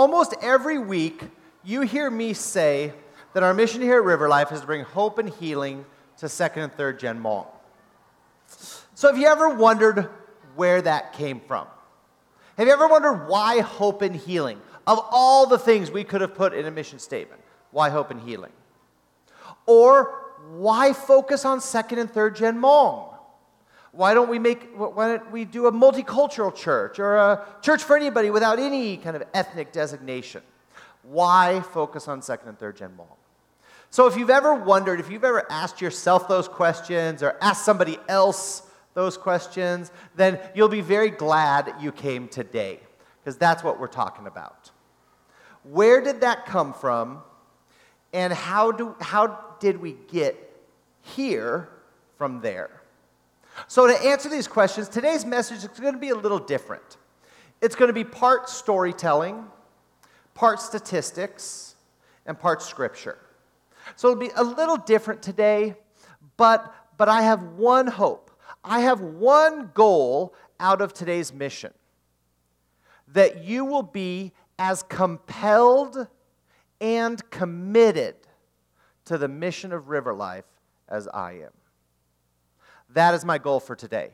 Almost every week, you hear me say that our mission here at River Life is to bring hope and healing to second and third gen Hmong. So, have you ever wondered where that came from? Have you ever wondered why hope and healing? Of all the things we could have put in a mission statement, why hope and healing? Or why focus on second and third gen Hmong? Why don't we make why don't we do a multicultural church or a church for anybody without any kind of ethnic designation? Why focus on second and third gen Hmong? So if you've ever wondered, if you've ever asked yourself those questions or asked somebody else those questions, then you'll be very glad you came today because that's what we're talking about. Where did that come from and how do how did we get here from there? So, to answer these questions, today's message is going to be a little different. It's going to be part storytelling, part statistics, and part scripture. So, it'll be a little different today, but, but I have one hope. I have one goal out of today's mission that you will be as compelled and committed to the mission of River Life as I am. That is my goal for today.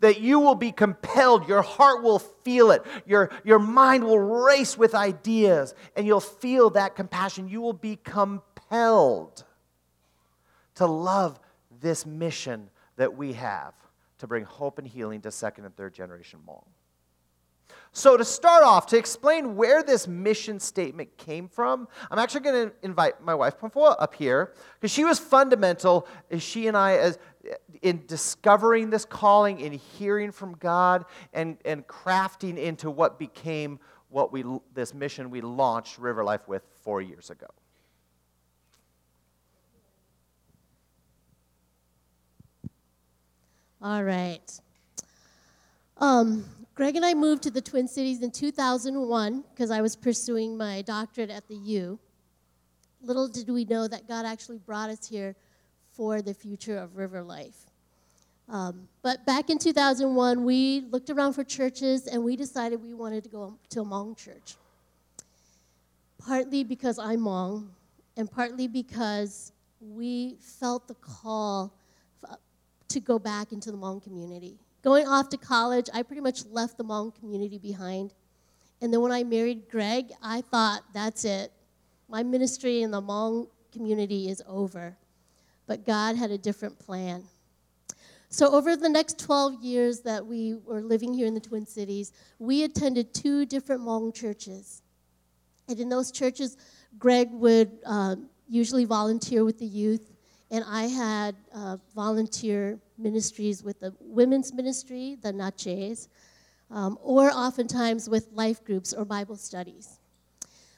That you will be compelled, your heart will feel it, your, your mind will race with ideas, and you'll feel that compassion. You will be compelled to love this mission that we have to bring hope and healing to second and third generation Hmong. So, to start off, to explain where this mission statement came from, I'm actually going to invite my wife, Pang Foua, up here because she was fundamental, as she and I, as, in discovering this calling, in hearing from God, and, and crafting into what became what we, this mission we launched River Life with four years ago. All right. Um, Greg and I moved to the Twin Cities in 2001 because I was pursuing my doctorate at the U. Little did we know that God actually brought us here for the future of River Life. Um, but back in 2001, we looked around for churches and we decided we wanted to go to a Hmong church. Partly because I'm Hmong, and partly because we felt the call to go back into the Hmong community. Going off to college, I pretty much left the Hmong community behind. And then when I married Greg, I thought, that's it. My ministry in the Hmong community is over. But God had a different plan. So, over the next 12 years that we were living here in the Twin Cities, we attended two different Hmong churches. And in those churches, Greg would uh, usually volunteer with the youth, and I had uh, volunteer ministries with the women's ministry, the Natchez, um, or oftentimes with life groups or Bible studies.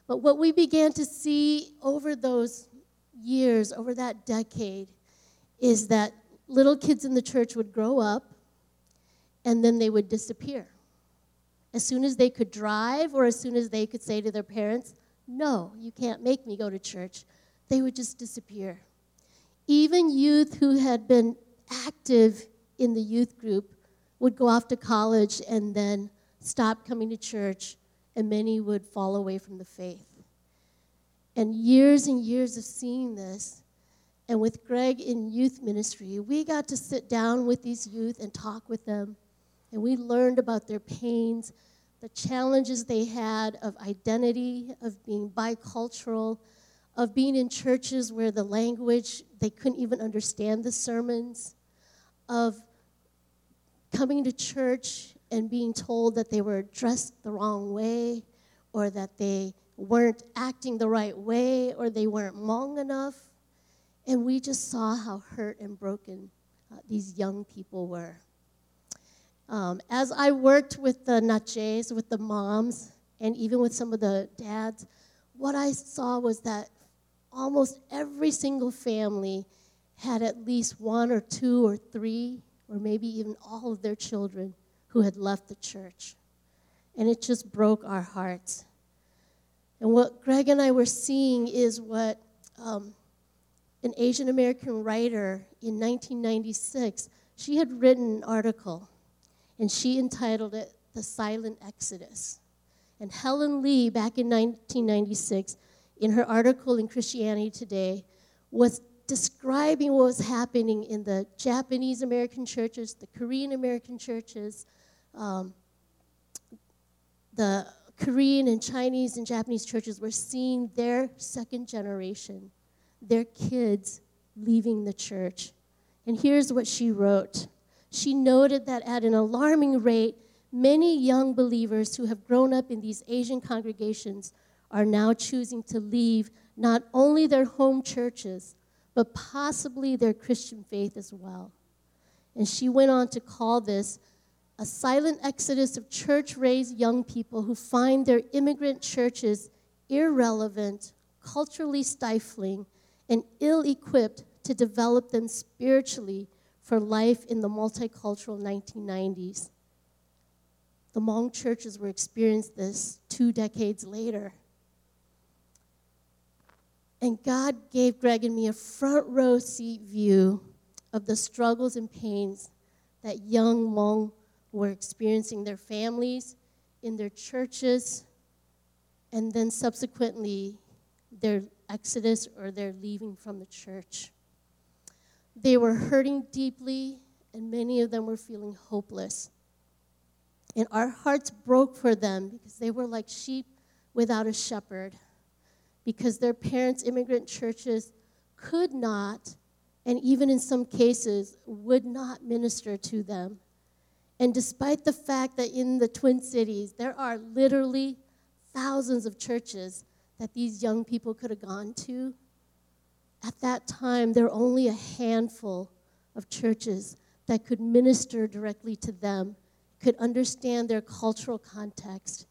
But what we began to see over those years, over that decade, is that little kids in the church would grow up and then they would disappear. As soon as they could drive or as soon as they could say to their parents, No, you can't make me go to church, they would just disappear. Even youth who had been active in the youth group would go off to college and then stop coming to church, and many would fall away from the faith. And years and years of seeing this, and with Greg in youth ministry, we got to sit down with these youth and talk with them. And we learned about their pains, the challenges they had of identity, of being bicultural, of being in churches where the language, they couldn't even understand the sermons, of coming to church and being told that they were dressed the wrong way or that they weren't acting the right way or they weren't long enough. And we just saw how hurt and broken uh, these young people were. Um, as I worked with the Natchez, with the moms, and even with some of the dads, what I saw was that almost every single family had at least one or two or three, or maybe even all of their children who had left the church. And it just broke our hearts. And what Greg and I were seeing is what um, an Asian American writer in 1996, she had written an article, and she entitled it The Silent Exodus. And Helen Lee, back in 1996, in her article in Christianity Today, was describing what was happening in the Japanese American churches, the Korean American churches, um, the Korean and Chinese and Japanese churches were seeing their second generation, their kids, leaving the church. And here's what she wrote She noted that at an alarming rate, many young believers who have grown up in these Asian congregations are now choosing to leave not only their home churches, but possibly their Christian faith as well. And she went on to call this a silent exodus of church raised young people who find their immigrant churches irrelevant, culturally stifling, and ill equipped to develop them spiritually for life in the multicultural 1990s. The Hmong churches were experiencing this two decades later. And God gave Greg and me a front row seat view of the struggles and pains that young Hmong were experiencing their families, in their churches, and then subsequently their exodus or their leaving from the church. They were hurting deeply, and many of them were feeling hopeless. And our hearts broke for them because they were like sheep without a shepherd, because their parents' immigrant churches could not, and even in some cases, would not minister to them. And despite the fact that in the Twin Cities, there are literally thousands of churches that these young people could have gone to, at that time, there were only a handful of churches that could minister directly to them, could understand their cultural context,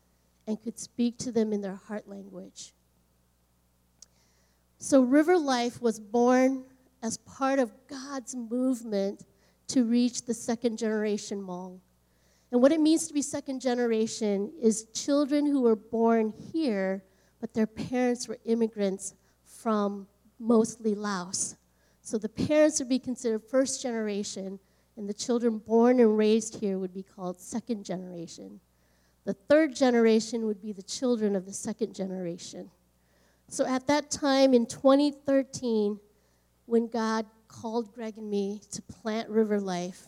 and could speak to them in their heart language. So, River Life was born as part of God's movement to reach the second generation Hmong. And what it means to be second generation is children who were born here, but their parents were immigrants from mostly Laos. So the parents would be considered first generation, and the children born and raised here would be called second generation. The third generation would be the children of the second generation. So at that time in 2013, when God called Greg and me to plant River Life,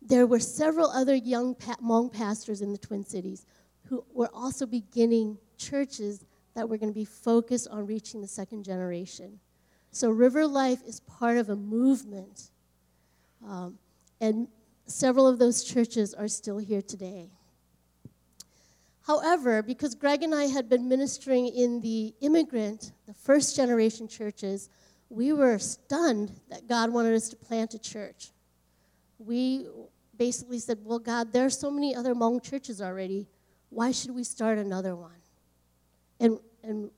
there were several other young Hmong pastors in the Twin Cities who were also beginning churches that were going to be focused on reaching the second generation. So River Life is part of a movement, um, and several of those churches are still here today. However, because Greg and I had been ministering in the immigrant, the first generation churches, we were stunned that God wanted us to plant a church. We basically said, Well, God, there are so many other Hmong churches already. Why should we start another one? And, and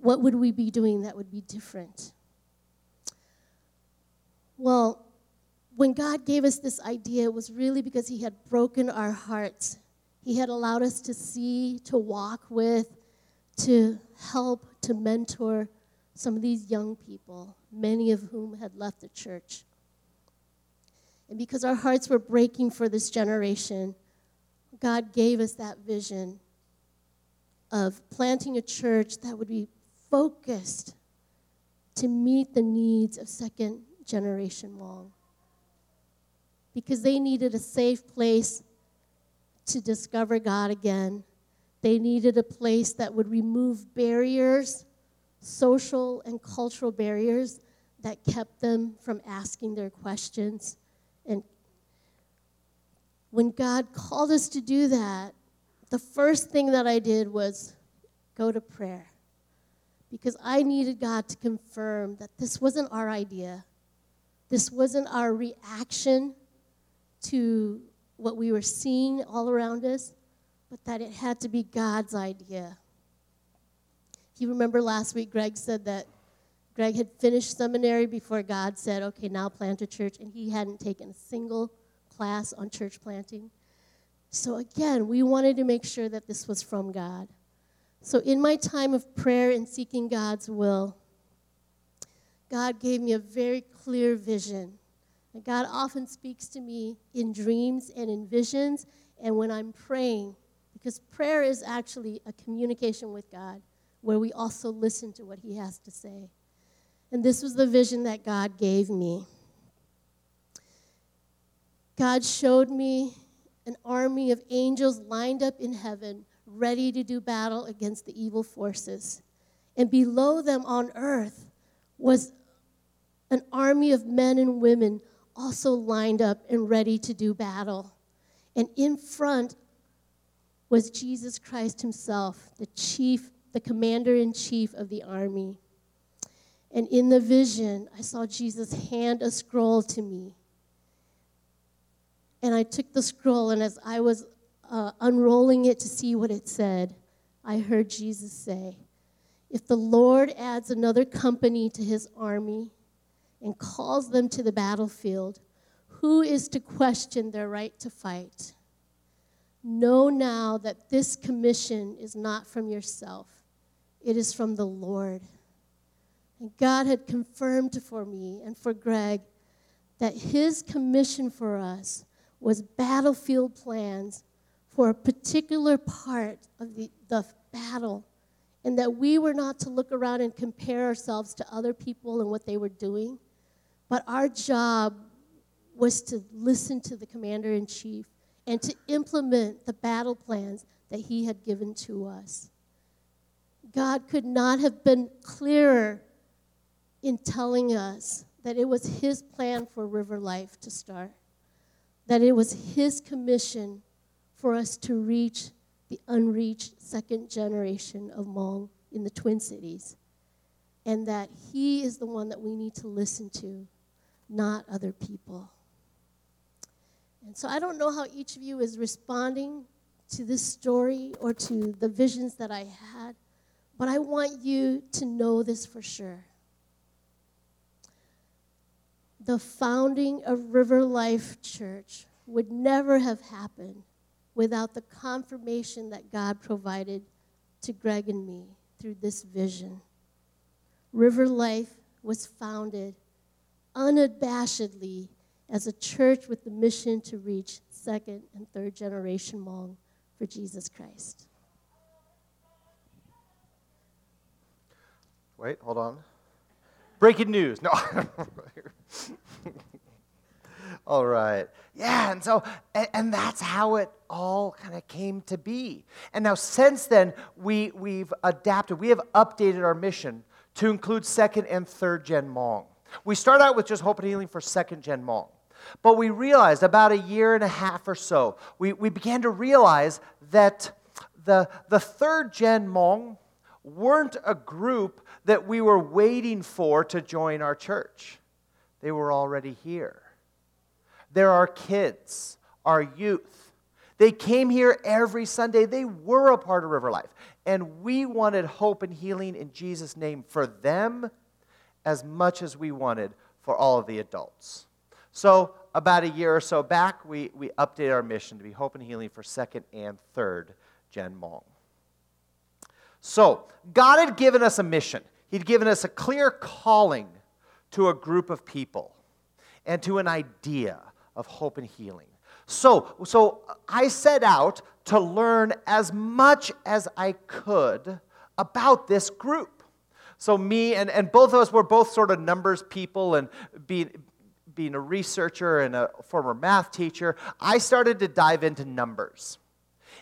what would we be doing that would be different? Well, when God gave us this idea, it was really because He had broken our hearts. He had allowed us to see, to walk with, to help, to mentor some of these young people, many of whom had left the church. And because our hearts were breaking for this generation, God gave us that vision of planting a church that would be focused to meet the needs of second generation Hmong. Because they needed a safe place to discover God again. They needed a place that would remove barriers social and cultural barriers that kept them from asking their questions. And when God called us to do that, the first thing that I did was go to prayer. Because I needed God to confirm that this wasn't our idea. This wasn't our reaction to what we were seeing all around us, but that it had to be God's idea. You remember last week, Greg said that Greg had finished seminary before God said, okay, now plant a church, and he hadn't taken a single class on church planting. So again, we wanted to make sure that this was from God. So in my time of prayer and seeking God's will, God gave me a very clear vision. And God often speaks to me in dreams and in visions, and when I'm praying, because prayer is actually a communication with God where we also listen to what He has to say. And this was the vision that God gave me. God showed me an army of angels lined up in heaven, ready to do battle against the evil forces. And below them on earth was an army of men and women also lined up and ready to do battle. And in front was Jesus Christ himself, the chief, the commander in chief of the army. And in the vision, I saw Jesus hand a scroll to me. And I took the scroll, and as I was uh, unrolling it to see what it said, I heard Jesus say, If the Lord adds another company to his army and calls them to the battlefield, who is to question their right to fight? Know now that this commission is not from yourself, it is from the Lord. And God had confirmed for me and for Greg that his commission for us was battlefield plans for a particular part of the, the battle, and that we were not to look around and compare ourselves to other people and what they were doing, but our job was to listen to the commander in chief and to implement the battle plans that he had given to us. God could not have been clearer in telling us that it was his plan for river life to start, that it was his commission for us to reach the unreached second generation of Hmong in the Twin Cities, and that he is the one that we need to listen to, not other people. And so I don't know how each of you is responding to this story or to the visions that I had, but I want you to know this for sure. The founding of River Life Church would never have happened without the confirmation that God provided to Greg and me through this vision. River Life was founded unabashedly as a church with the mission to reach second and third generation Hmong for Jesus Christ. Wait, hold on. Breaking news. No. all right. Yeah, and so, and, and that's how it all kind of came to be. And now, since then, we, we've adapted, we have updated our mission to include second and third gen Hmong. We start out with just hope and healing for second gen Hmong. But we realized about a year and a half or so, we, we began to realize that the, the third gen Hmong weren't a group that we were waiting for to join our church. They were already here. They're our kids, our youth. They came here every Sunday. They were a part of River Life. And we wanted hope and healing in Jesus' name for them as much as we wanted for all of the adults. So, about a year or so back, we, we updated our mission to be hope and healing for second and third Gen Hmong. So, God had given us a mission, He'd given us a clear calling to a group of people and to an idea of hope and healing. So, so I set out to learn as much as I could about this group. So, me and, and both of us were both sort of numbers people and being, being a researcher and a former math teacher, I started to dive into numbers.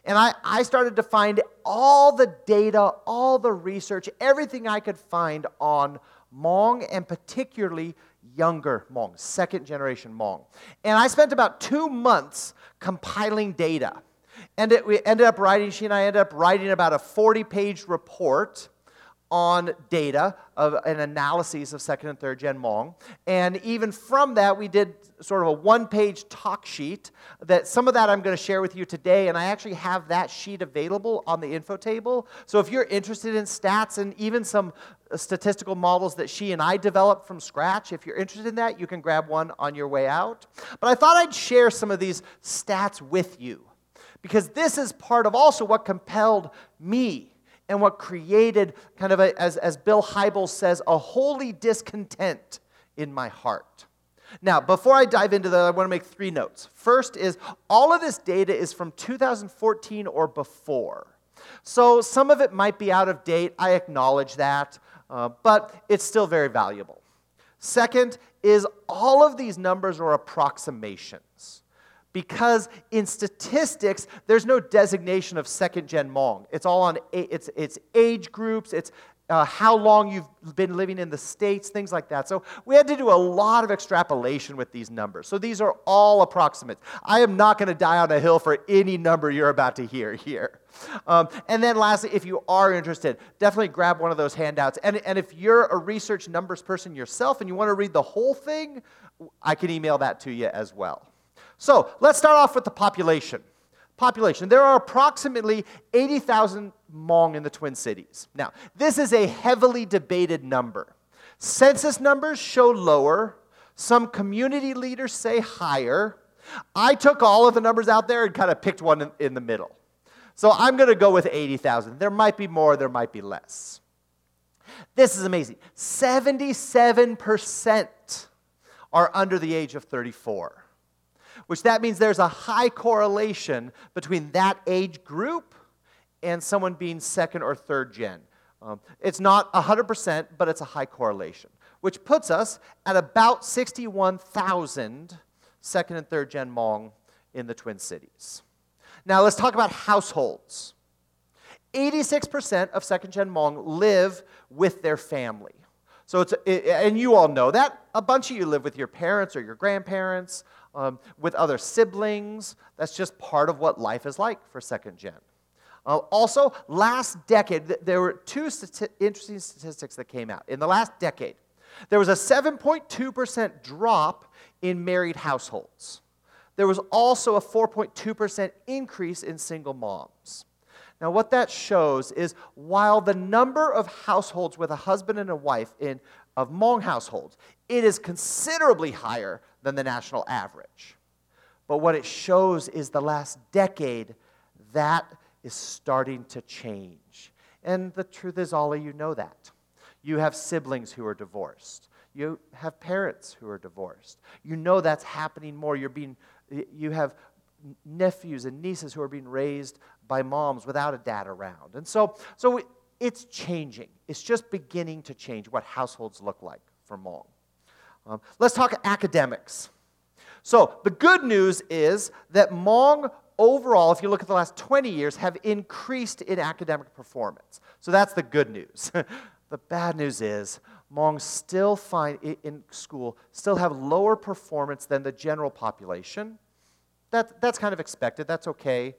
And I, I started to find all the data, all the research, everything I could find on Hmong and particularly younger Hmong, second generation Hmong. And I spent about two months compiling data. And it, we ended up writing, she and I ended up writing about a 40 page report on data of an analysis of second and third gen Hmong. And even from that, we did sort of a one page talk sheet that some of that I'm going to share with you today. And I actually have that sheet available on the info table. So if you're interested in stats and even some uh, statistical models that she and I developed from scratch, if you're interested in that, you can grab one on your way out. But I thought I'd share some of these stats with you because this is part of also what compelled me and what created kind of, a, as, as Bill Hybels says, a holy discontent in my heart. Now, before I dive into that, I want to make three notes. First is all of this data is from 2014 or before. So some of it might be out of date. I acknowledge that, uh, but it's still very valuable. Second is all of these numbers are approximations because in statistics there's no designation of second gen Hmong. It's all on it's it's age groups, it's uh, how long you've been living in the States, things like that. So we had to do a lot of extrapolation with these numbers. So these are all approximates. I am not going to die on a hill for any number you're about to hear here. Um, and then lastly, if you are interested, definitely grab one of those handouts. And, and if you're a research numbers person yourself and you want to read the whole thing, I can email that to you as well. So let's start off with the population population. There are approximately 80,000 Hmong in the Twin Cities. Now, this is a heavily debated number. Census numbers show lower, some community leaders say higher. I took all of the numbers out there and kind of picked one in, in the middle. So I'm going to go with 80,000. There might be more, there might be less. This is amazing. 77% are under the age of 34 which that means there's a high correlation between that age group and someone being second or third gen. Um, it's not 100%, but it's a high correlation, which puts us at about 61,000 second and third gen Hmong in the Twin Cities. Now let's talk about households. 86% of second gen Hmong live with their family. So it's, it, and you all know that. A bunch of you live with your parents or your grandparents, um, with other siblings. That's just part of what life is like for second gen. Uh, also, last decade, th- there were two stati- interesting statistics that came out. In the last decade, there was a 7.2% drop in married households. There was also a 4.2% increase in single moms. Now, what that shows is while the number of households with a husband and a wife in, of Hmong households, it is considerably higher than the national average. But what it shows is the last decade, that is starting to change. And the truth is, all of you know that. You have siblings who are divorced. You have parents who are divorced. You know that's happening more. You're being, you have nephews and nieces who are being raised by moms without a dad around. And so, so it's changing. It's just beginning to change what households look like for Hmong. Um, let's talk academics. So, the good news is that Hmong overall, if you look at the last 20 years, have increased in academic performance. So, that's the good news. the bad news is Hmong still find in school still have lower performance than the general population. That, that's kind of expected, that's okay.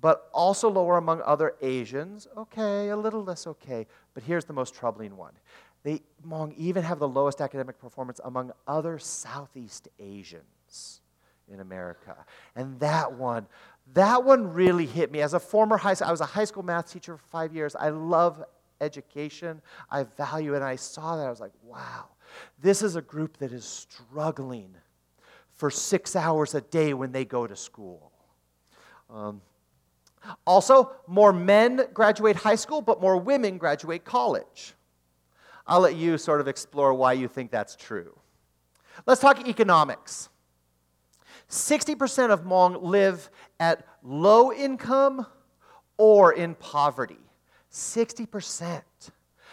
But also lower among other Asians, okay, a little less okay. But here's the most troubling one. They, Hmong even have the lowest academic performance among other Southeast Asians in America. And that one, that one really hit me. As a former high school, I was a high school math teacher for five years. I love education. I value it. And I saw that. I was like, wow, this is a group that is struggling for six hours a day when they go to school. Um, also, more men graduate high school, but more women graduate college. I'll let you sort of explore why you think that's true. Let's talk economics. 60% of Hmong live at low income or in poverty. 60%.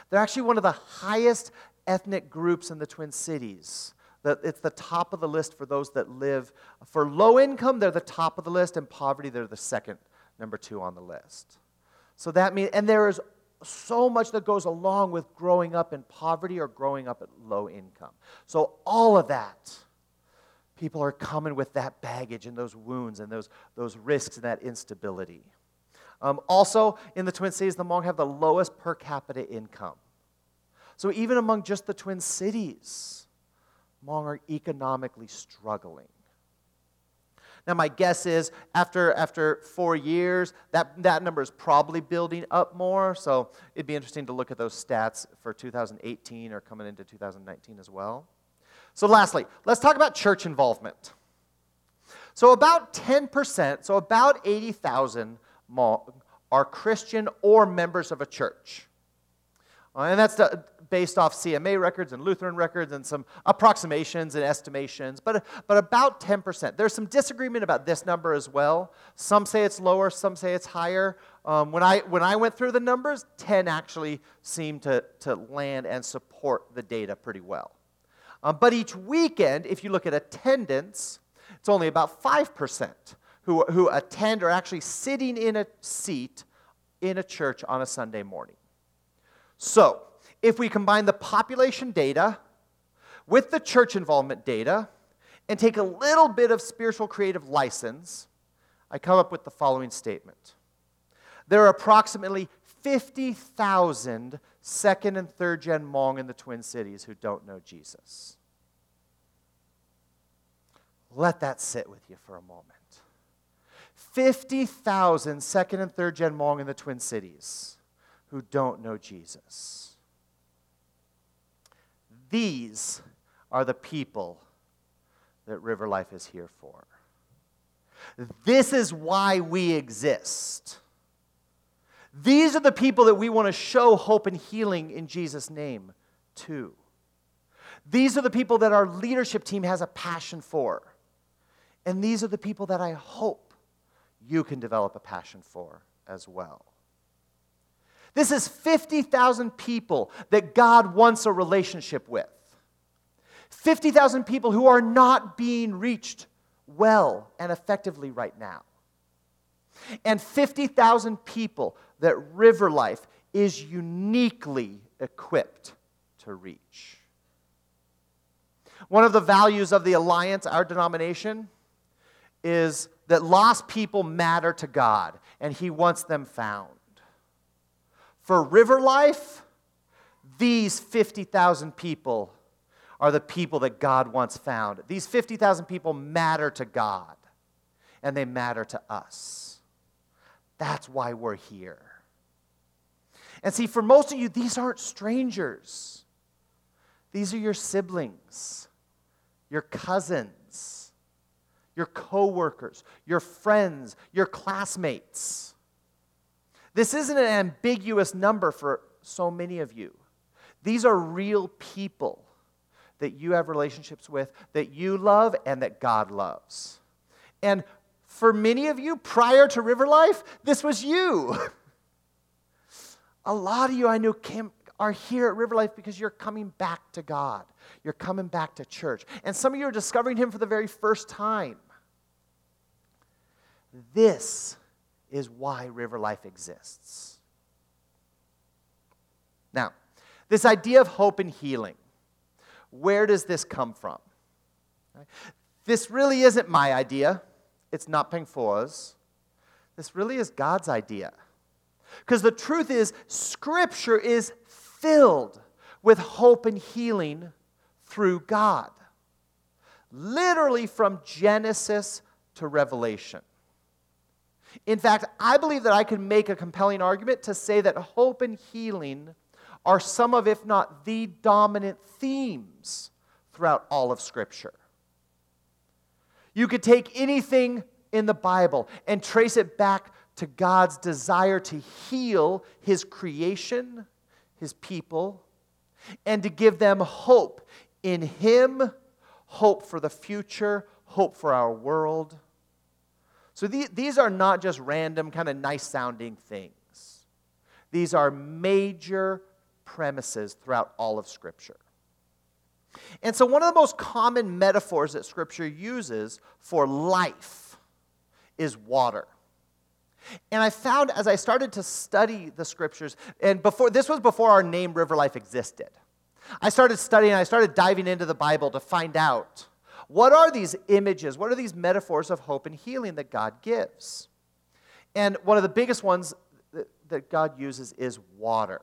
They're actually one of the highest ethnic groups in the Twin Cities. It's the top of the list for those that live. For low income, they're the top of the list, and poverty, they're the second, number two on the list. So that means, and there is so much that goes along with growing up in poverty or growing up at low income. So all of that, people are coming with that baggage and those wounds and those, those risks and that instability. Um, also, in the Twin Cities, the Hmong have the lowest per capita income. So even among just the Twin Cities, Hmong are economically struggling. Now, my guess is after, after four years, that, that number is probably building up more. So it'd be interesting to look at those stats for 2018 or coming into 2019 as well. So, lastly, let's talk about church involvement. So, about 10%, so about 80,000 are Christian or members of a church. Uh, and that's the, based off CMA records and Lutheran records and some approximations and estimations, but, but about 10%. There's some disagreement about this number as well. Some say it's lower, some say it's higher. Um, when, I, when I went through the numbers, 10 actually seemed to, to land and support the data pretty well. Um, but each weekend, if you look at attendance, it's only about 5% who, who attend or actually sitting in a seat in a church on a Sunday morning. So, if we combine the population data with the church involvement data and take a little bit of spiritual creative license, I come up with the following statement. There are approximately 50,000 second and third gen Hmong in the Twin Cities who don't know Jesus. Let that sit with you for a moment. 50,000 second and third gen Hmong in the Twin Cities who don't know Jesus. These are the people that River Life is here for. This is why we exist. These are the people that we want to show hope and healing in Jesus' name to. These are the people that our leadership team has a passion for. And these are the people that I hope you can develop a passion for as well. This is 50,000 people that God wants a relationship with. 50,000 people who are not being reached well and effectively right now. And 50,000 people that River Life is uniquely equipped to reach. One of the values of the Alliance, our denomination, is that lost people matter to God and He wants them found. For River Life, these 50,000 people are the people that God wants found. These 50,000 people matter to God and they matter to us. That's why we're here. And see, for most of you, these aren't strangers. These are your siblings, your cousins, your coworkers, your friends, your classmates. This isn't an ambiguous number for so many of you. These are real people that you have relationships with, that you love, and that God loves. And for many of you, prior to River Life, this was you. A lot of you I know came, are here at River Life because you're coming back to God. You're coming back to church. And some of you are discovering Him for the very first time. This is why River Life exists. Now, this idea of hope and healing, where does this come from? This really isn't my idea. It's not Pang Foua's. This really is God's idea. Because the truth is, Scripture is filled with hope and healing through God. Literally from Genesis to Revelation. In fact, I believe that I could make a compelling argument to say that hope and healing are some of, if not the dominant themes throughout all of Scripture. You could take anything in the Bible and trace it back to God's desire to heal His creation, His people, and to give them hope in Him, hope for the future, hope for our world. So these are not just random, kind of nice sounding things. These are major premises throughout all of Scripture. And so, one of the most common metaphors that Scripture uses for life is water. And I found as I started to study the Scriptures, and before this was before our name River Life existed. I started studying, I started diving into the Bible to find out what are these images? What are these metaphors of hope and healing that God gives? And one of the biggest ones that, God uses is water.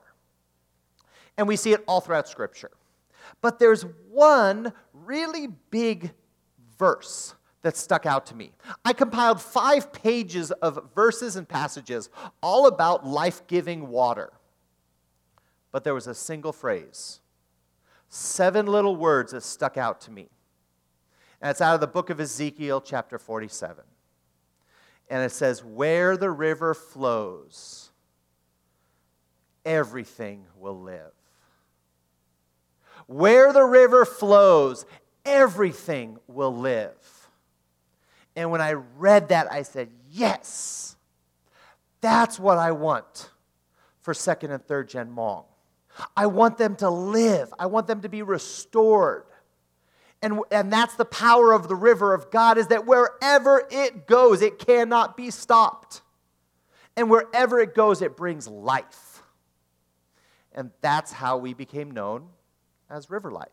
And we see it all throughout Scripture. But there's one really big verse that stuck out to me. I compiled five pages of verses and passages all about life giving water. But there was a single phrase, seven little words that stuck out to me. And it's out of the book of Ezekiel, chapter 47. And it says, Where the river flows, everything will live. Where the river flows, everything will live. And when I read that, I said, Yes, that's what I want for second and third gen Hmong. I want them to live, I want them to be restored. And, and that's the power of the river of God is that wherever it goes, it cannot be stopped. And wherever it goes, it brings life. And that's how we became known as River Life.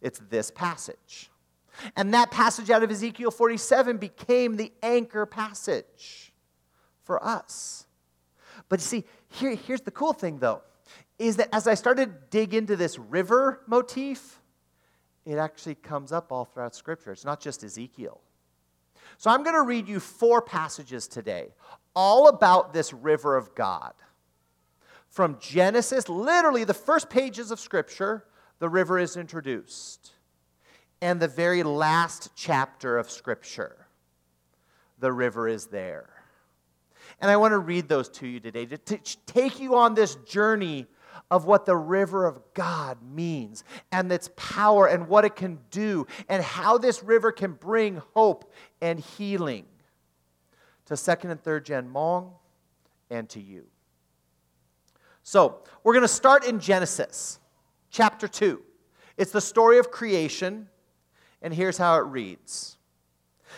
It's this passage. And that passage out of Ezekiel 47 became the anchor passage for us. But see, here, here's the cool thing though, is that as I started to dig into this river motif, it actually comes up all throughout Scripture. It's not just Ezekiel. So I'm going to read you four passages today, all about this river of God. From Genesis, literally the first pages of Scripture, the river is introduced. And the very last chapter of Scripture, the river is there. And I want to read those to you today to t- take you on this journey of what the river of God means and its power and what it can do and how this river can bring hope and healing to second and third gen Hmong and to you. So, we're going to start in Genesis chapter 2. It's the story of creation, and here's how it reads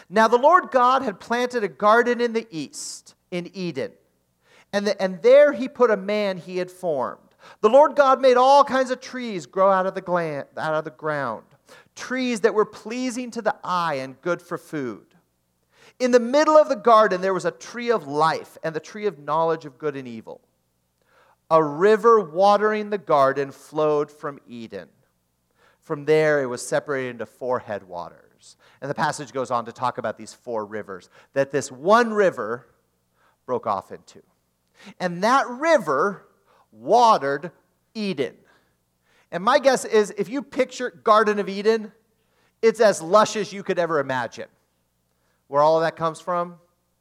Now, the Lord God had planted a garden in the east, in Eden, and, the, and there he put a man he had formed. The Lord God made all kinds of trees grow out of the, gland, out of the ground, trees that were pleasing to the eye and good for food. In the middle of the garden, there was a tree of life and the tree of knowledge of good and evil. A river watering the garden flowed from Eden. From there, it was separated into four headwaters. And the passage goes on to talk about these four rivers that this one river broke off into. And that river watered Eden. And my guess is if you picture Garden of Eden, it's as lush as you could ever imagine. Where all of that comes from?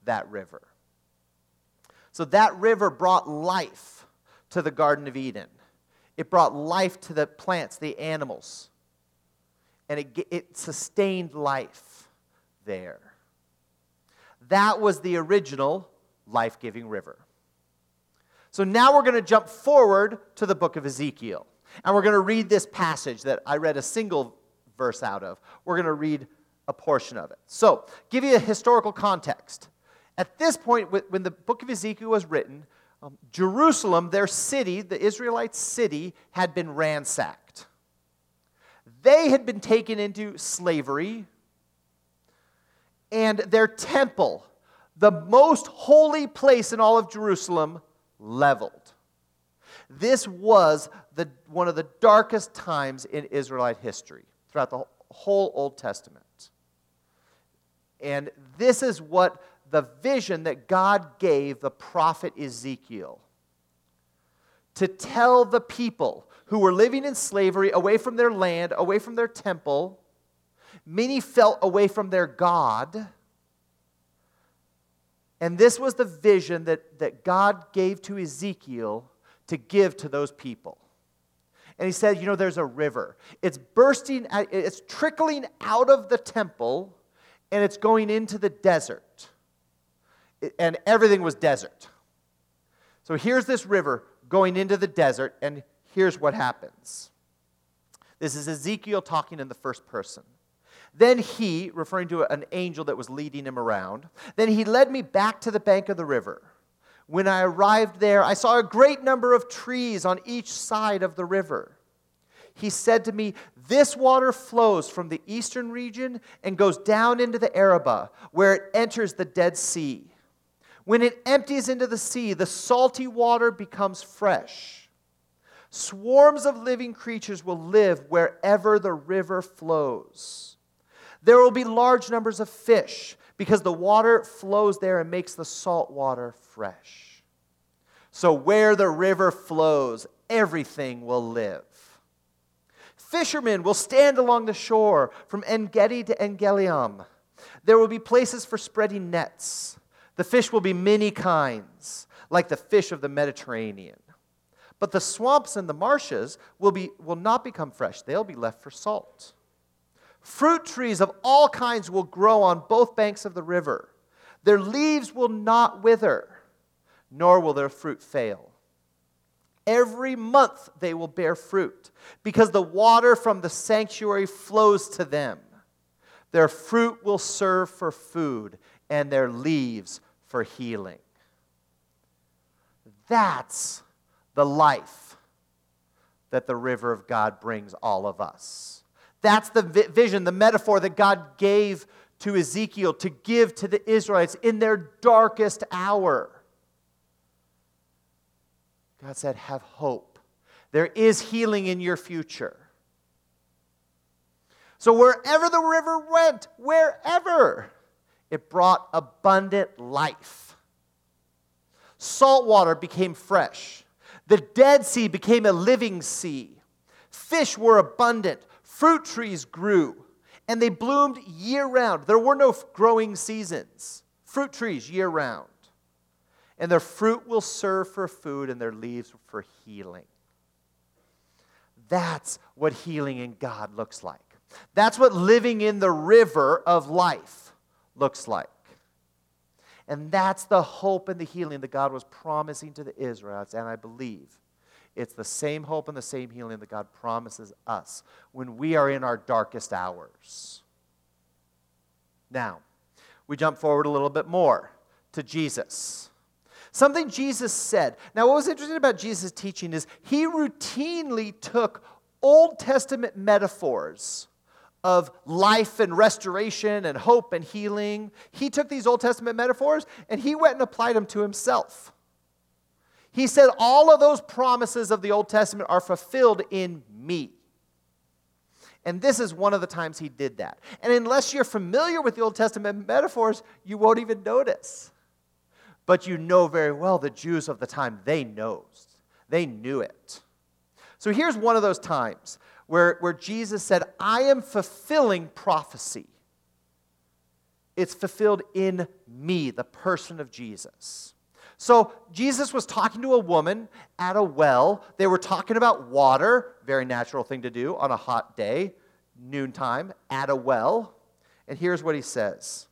That river. So that river brought life to the Garden of Eden. It brought life to the plants, the animals. And it, it sustained life there. That was the original life giving river. So now we're going to jump forward to the book of Ezekiel. And we're going to read this passage that I read a single verse out of. We're going to read a portion of it. So, give you a historical context. At this point, when the book of Ezekiel was written, um, Jerusalem, their city, the Israelite city, had been ransacked. They had been taken into slavery, and their temple, the most holy place in all of Jerusalem, leveled. This was the, one of the darkest times in Israelite history throughout the whole Old Testament. And this is what the vision that God gave the prophet Ezekiel to tell the people who were living in slavery, away from their land, away from their temple. Many felt away from their God and this was the vision that, that God gave to Ezekiel to give to those people. And he said, You know, there's a river. It's bursting, it's trickling out of the temple, and it's going into the desert. And everything was desert. So here's this river going into the desert, and here's what happens. This is Ezekiel talking in the first person. Then he, referring to an angel that was leading him around, then he led me back to the bank of the river. When I arrived there, I saw a great number of trees on each side of the river. He said to me, This water flows from the eastern region and goes down into the Arabah, where it enters the Dead Sea. When it empties into the sea, the salty water becomes fresh. Swarms of living creatures will live wherever the river flows. There will be large numbers of fish because the water flows there and makes the salt water fresh. So, where the river flows, everything will live. Fishermen will stand along the shore from En Gedi to En Eglaim. There will be places for spreading nets. The fish will be many kinds, like the fish of the Mediterranean. But the swamps and the marshes will, be, will not become fresh, they'll be left for salt. Fruit trees of all kinds will grow on both banks of the river. Their leaves will not wither, nor will their fruit fail. Every month they will bear fruit, because the water from the sanctuary flows to them. Their fruit will serve for food, and their leaves for healing. That's the life that the river of God brings all of us. That's the vision, the metaphor that God gave to Ezekiel to give to the Israelites in their darkest hour. God said, Have hope. There is healing in your future. So, wherever the river went, wherever, it brought abundant life. Salt water became fresh. The Dead Sea became a living sea. Fish were abundant. Fruit trees grew. And they bloomed year round. There were no growing seasons. Fruit trees year round. And their fruit will serve for food and their leaves for healing. That's what healing in God looks like. That's what living in the river of life looks like. And that's the hope and the healing that God was promising to the Israelites. And I believe it's the same hope and the same healing that God promises us when we are in our darkest hours. Now, we jump forward a little bit more to Jesus. Something Jesus said. Now, what was interesting about Jesus' teaching is he routinely took Old Testament metaphors of life and restoration and hope and healing. He took these Old Testament metaphors and he went and applied them to himself. He said, All of those promises of the Old Testament are fulfilled in me. And this is one of the times he did that. And unless you're familiar with the Old Testament metaphors, you won't even notice. But you know very well the Jews of the time, they know. They knew it. So here's one of those times where, where Jesus said, I am fulfilling prophecy. It's fulfilled in me, the person of Jesus. So Jesus was talking to a woman at a well. They were talking about water, very natural thing to do on a hot day, noontime, at a well. And here's what he says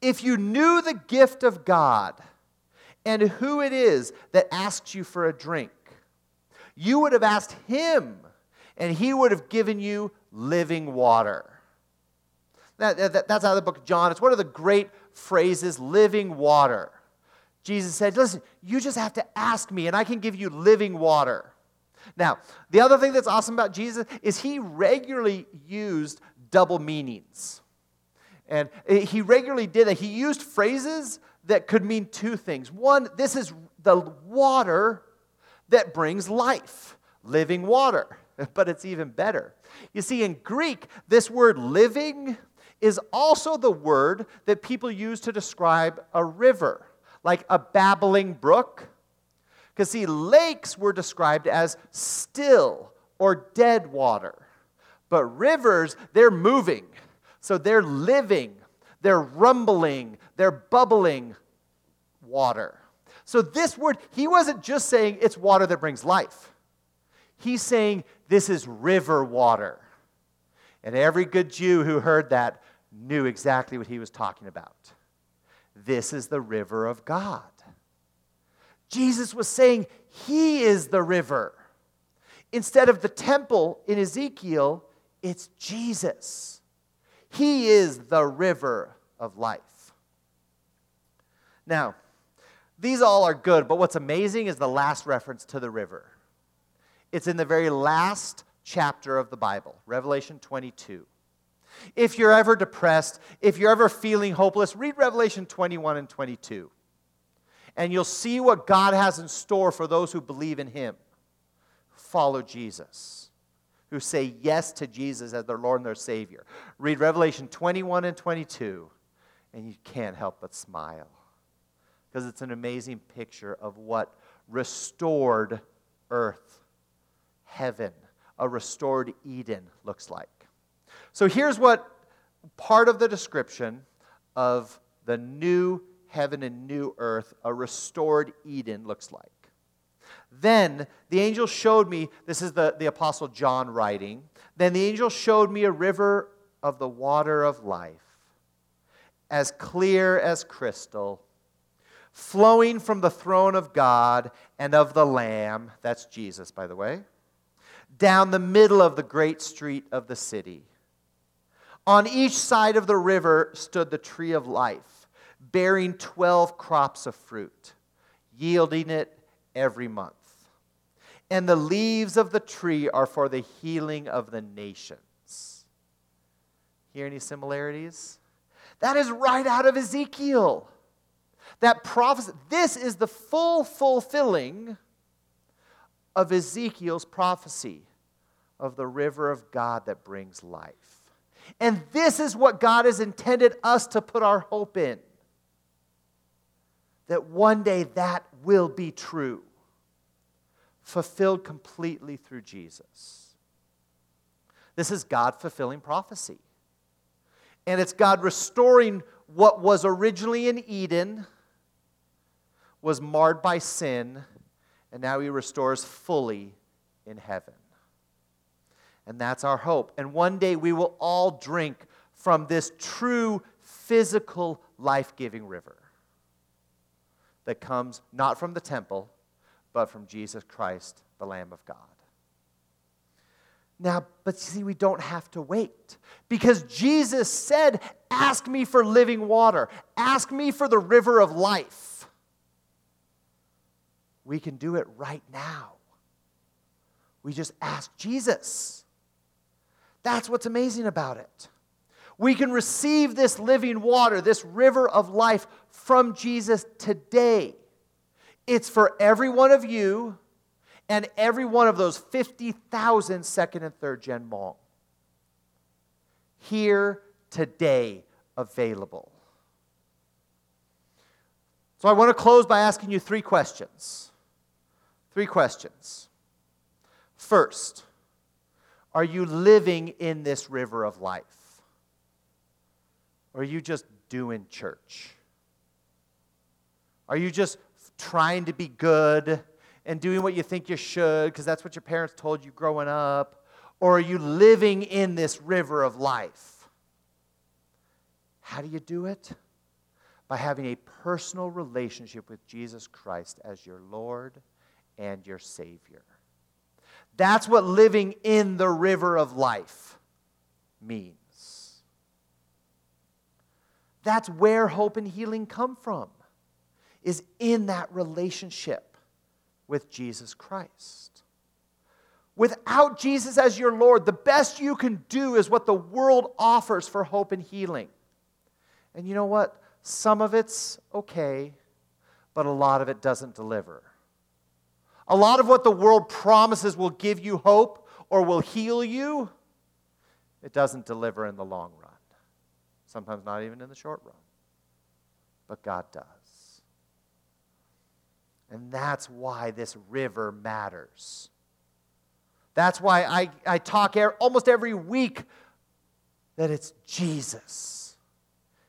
If you knew the gift of God and who it is that asks you for a drink, you would have asked him and he would have given you living water. That, that, that's out of the book of John. It's one of the great phrases living water. Jesus said, Listen, you just have to ask me, and I can give you living water. Now, the other thing that's awesome about Jesus is he regularly used double meanings. And he regularly did that. He used phrases that could mean two things. One, this is the water that brings life, living water. but it's even better. You see, in Greek, this word living is also the word that people use to describe a river, like a babbling brook. Because, see, lakes were described as still or dead water. But rivers, they're moving. So they're living, they're rumbling, they're bubbling water. So, this word, he wasn't just saying it's water that brings life. He's saying this is river water. And every good Jew who heard that knew exactly what he was talking about. This is the river of God. Jesus was saying he is the river. Instead of the temple in Ezekiel, it's Jesus. He is the river of life. Now, these all are good, but what's amazing is the last reference to the river. It's in the very last chapter of the Bible, Revelation 22. If you're ever depressed, if you're ever feeling hopeless, read Revelation 21 and 22. And you'll see what God has in store for those who believe in Him. Follow Jesus, who say yes to Jesus as their Lord and their Savior. Read Revelation 21 and 22, and you can't help but smile because it's an amazing picture of what restored earth heaven, a restored Eden, looks like. So here's what part of the description of the new heaven and new earth, a restored Eden, looks like. Then the angel showed me, this is the, the Apostle John writing. Then the angel showed me a river of the water of life, as clear as crystal, flowing from the throne of God and of the Lamb. That's Jesus, by the way. Down the middle of the great street of the city. On each side of the river stood the tree of life, bearing 12 crops of fruit, yielding it every month and the leaves of the tree are for the healing of the nations. Hear any similarities? That is right out of Ezekiel. That prophecy, this is the full fulfilling of Ezekiel's prophecy of the river of God that brings life. And this is what God has intended us to put our hope in. That one day that will be true fulfilled completely through Jesus. This is God fulfilling prophecy. And it's God restoring what was originally in Eden, was marred by sin, and now He restores fully in heaven. And that's our hope. And one day we will all drink from this true physical life giving river that comes not from the temple but from Jesus Christ, the Lamb of God. Now, but see, we don't have to wait because Jesus said, Ask me for living water, ask me for the river of life. We can do it right now. We just ask Jesus. That's what's amazing about it. We can receive this living water, this river of life from Jesus today. It's for every one of you and every one of those 50,000 second and third gen Hmong. Here, today, available. So I want to close by asking you three questions. Three questions. First, are you living in this river of life? Or are you just doing church? Are you just trying to be good and doing what you think you should because that's what your parents told you growing up? Or are you living in this river of life? How do you do it? By having a personal relationship with Jesus Christ as your Lord and your Savior. That's what living in the river of life means. That's where hope and healing come from is in that relationship with Jesus Christ. Without Jesus as your Lord, the best you can do is what the world offers for hope and healing. And you know what? Some of it's okay, but a lot of it doesn't deliver. A lot of what the world promises will give you hope or will heal you, it doesn't deliver in the long run. Sometimes not even in the short run. But God does. And that's why this river matters. That's why I, I talk almost every week that it's Jesus.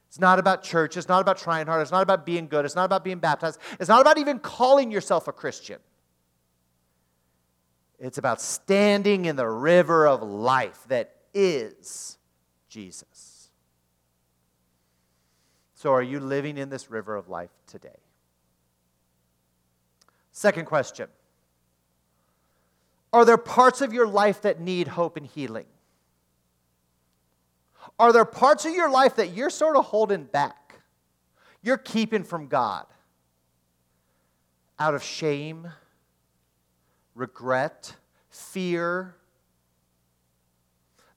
It's not about church. It's not about trying hard. It's not about being good. It's not about being baptized. It's not about even calling yourself a Christian. It's about standing in the river of life that is Jesus. So, are you living in this river of life today? Second question Are there parts of your life that need hope and healing? Are there parts of your life that you're sort of holding back? You're keeping from God out of shame, regret, fear.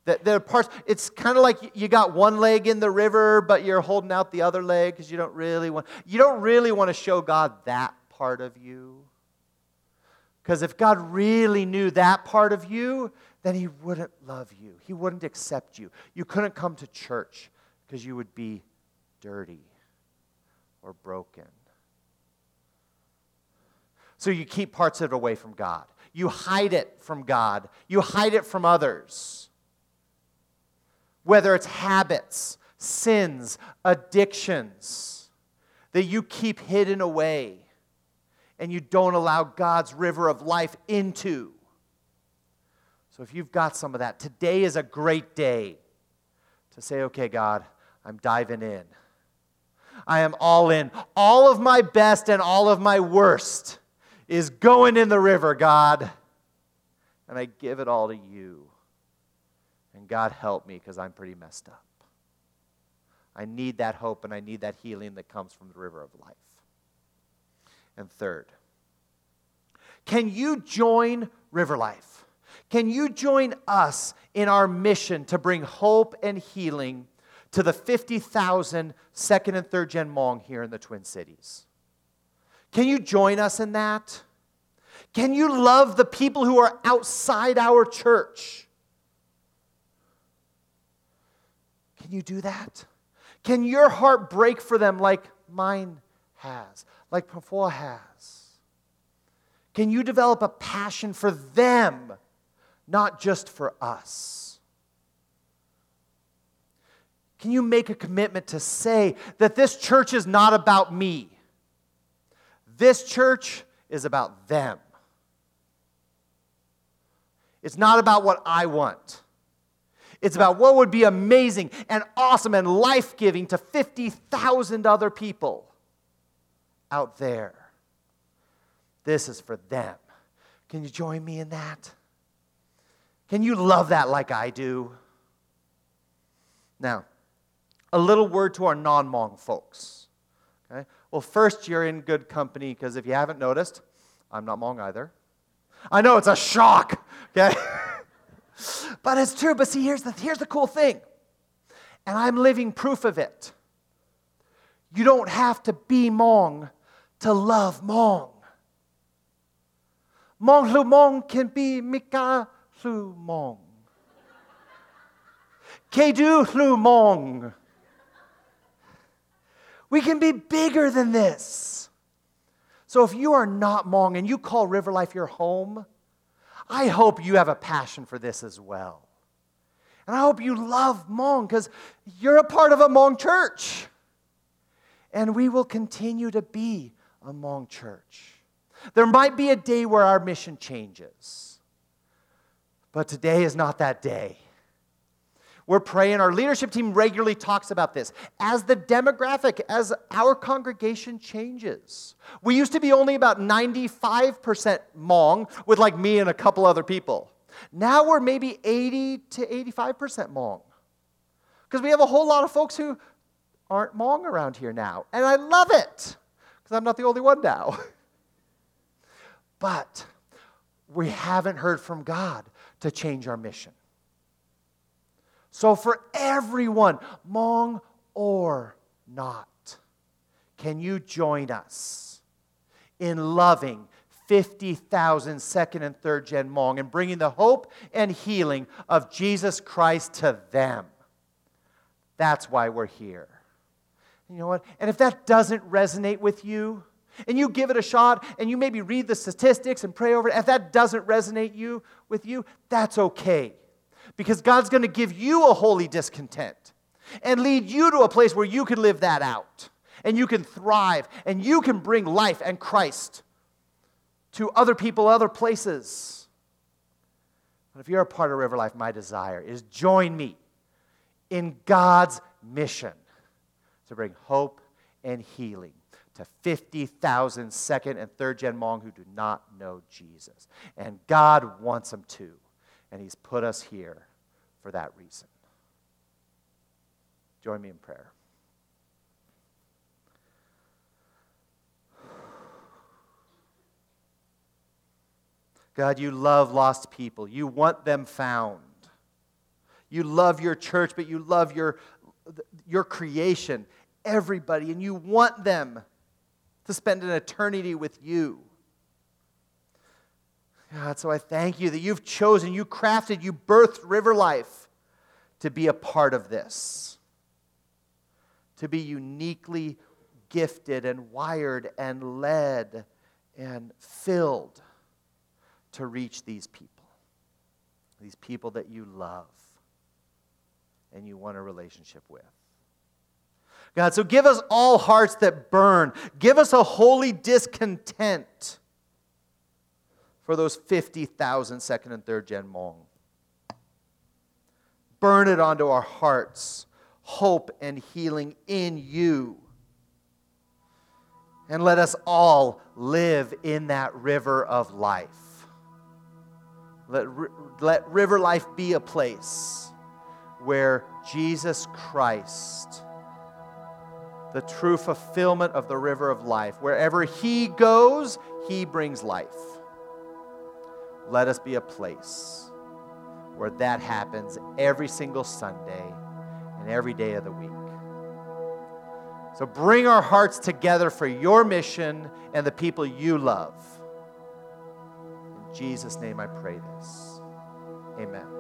That there are parts, it's kind of like you got one leg in the river, but you're holding out the other leg because you don't really want you don't really want to show God that part of you. Because if God really knew that part of you, then He wouldn't love you. He wouldn't accept you. You couldn't come to church because you would be dirty or broken. So you keep parts of it away from God. You hide it from God. You hide it from others. Whether it's habits, sins, addictions that you keep hidden away and you don't allow God's river of life into. So if you've got some of that, today is a great day to say, okay, God, I'm diving in. I am all in. All of my best and all of my worst is going in the river, God. And I give it all to you. And God, help me because I'm pretty messed up. I need that hope and I need that healing that comes from the river of life. And third, can you join River Life? Can you join us in our mission to bring hope and healing to the 50,000 second and third gen Hmong here in the Twin Cities? Can you join us in that? Can you love the people who are outside our church? Can you do that? Can your heart break for them like mine has, like Pang Foua has? Can you develop a passion for them, not just for us? Can you make a commitment to say that this church is not about me? This church is about them. It's not about what I want. It's about what would be amazing and awesome and life giving to 50,000 other people out there. This is for them. Can you join me in that? Can you love that like I do? Now, a little word to our non Hmong folks. Okay? Well, first, you're in good company because if you haven't noticed, I'm not Hmong either. I know it's a shock, okay? but it's true. But see, here's the, here's the cool thing, and I'm living proof of it. You don't have to be Hmong to love Hmong. Hmong Lu Hmong can be Mika Lu Hmong. Kedu Lu Hmong. We can be bigger than this. So if you are not Hmong and you call River Life your home, I hope you have a passion for this as well. And I hope you love Hmong because you're a part of a Hmong church. And we will continue to be a Hmong church. There might be a day where our mission changes, but today is not that day. We're praying. Our leadership team regularly talks about this. As the demographic, as our congregation changes, we used to be only about 95% Hmong with like me and a couple other people. Now we're maybe 80 to 85% Hmong. Because we have a whole lot of folks who aren't Hmong around here now. And I love it, because I'm not the only one now. but we haven't heard from God to change our mission. So, for everyone, Hmong or not, can you join us in loving 50,000 second and third gen Hmong and bringing the hope and healing of Jesus Christ to them? That's why we're here. You know what? And if that doesn't resonate with you, and you give it a shot and you maybe read the statistics and pray over it, if that doesn't resonate you with you, that's okay because God's going to give you a holy discontent and lead you to a place where you can live that out and you can thrive and you can bring life and Christ to other people, other places. But if you're a part of River Life, my desire is join me in God's mission to bring hope and healing to 50,000 second and third gen Hmong who do not know Jesus. And God wants them to and He's put us here for that reason. Join me in prayer. God, you love lost people. You want them found. You love your church, but you love your, your creation, everybody, and you want them to spend an eternity with you. God, so I thank you that you've chosen, you crafted, you birthed River Life to be a part of this, to be uniquely gifted and wired and led and filled to reach these people, these people that you love and you want a relationship with. God, so give us all hearts that burn. Give us a holy discontent for those 50,000 second and third gen Hmong. Burn it onto our hearts, hope and healing in you. And let us all live in that river of life. Let, let river life be a place where Jesus Christ, the true fulfillment of the river of life, wherever He goes, He brings life. Let us be a place where that happens every single Sunday and every day of the week. So bring our hearts together for your mission and the people you love. In Jesus' name I pray this. Amen.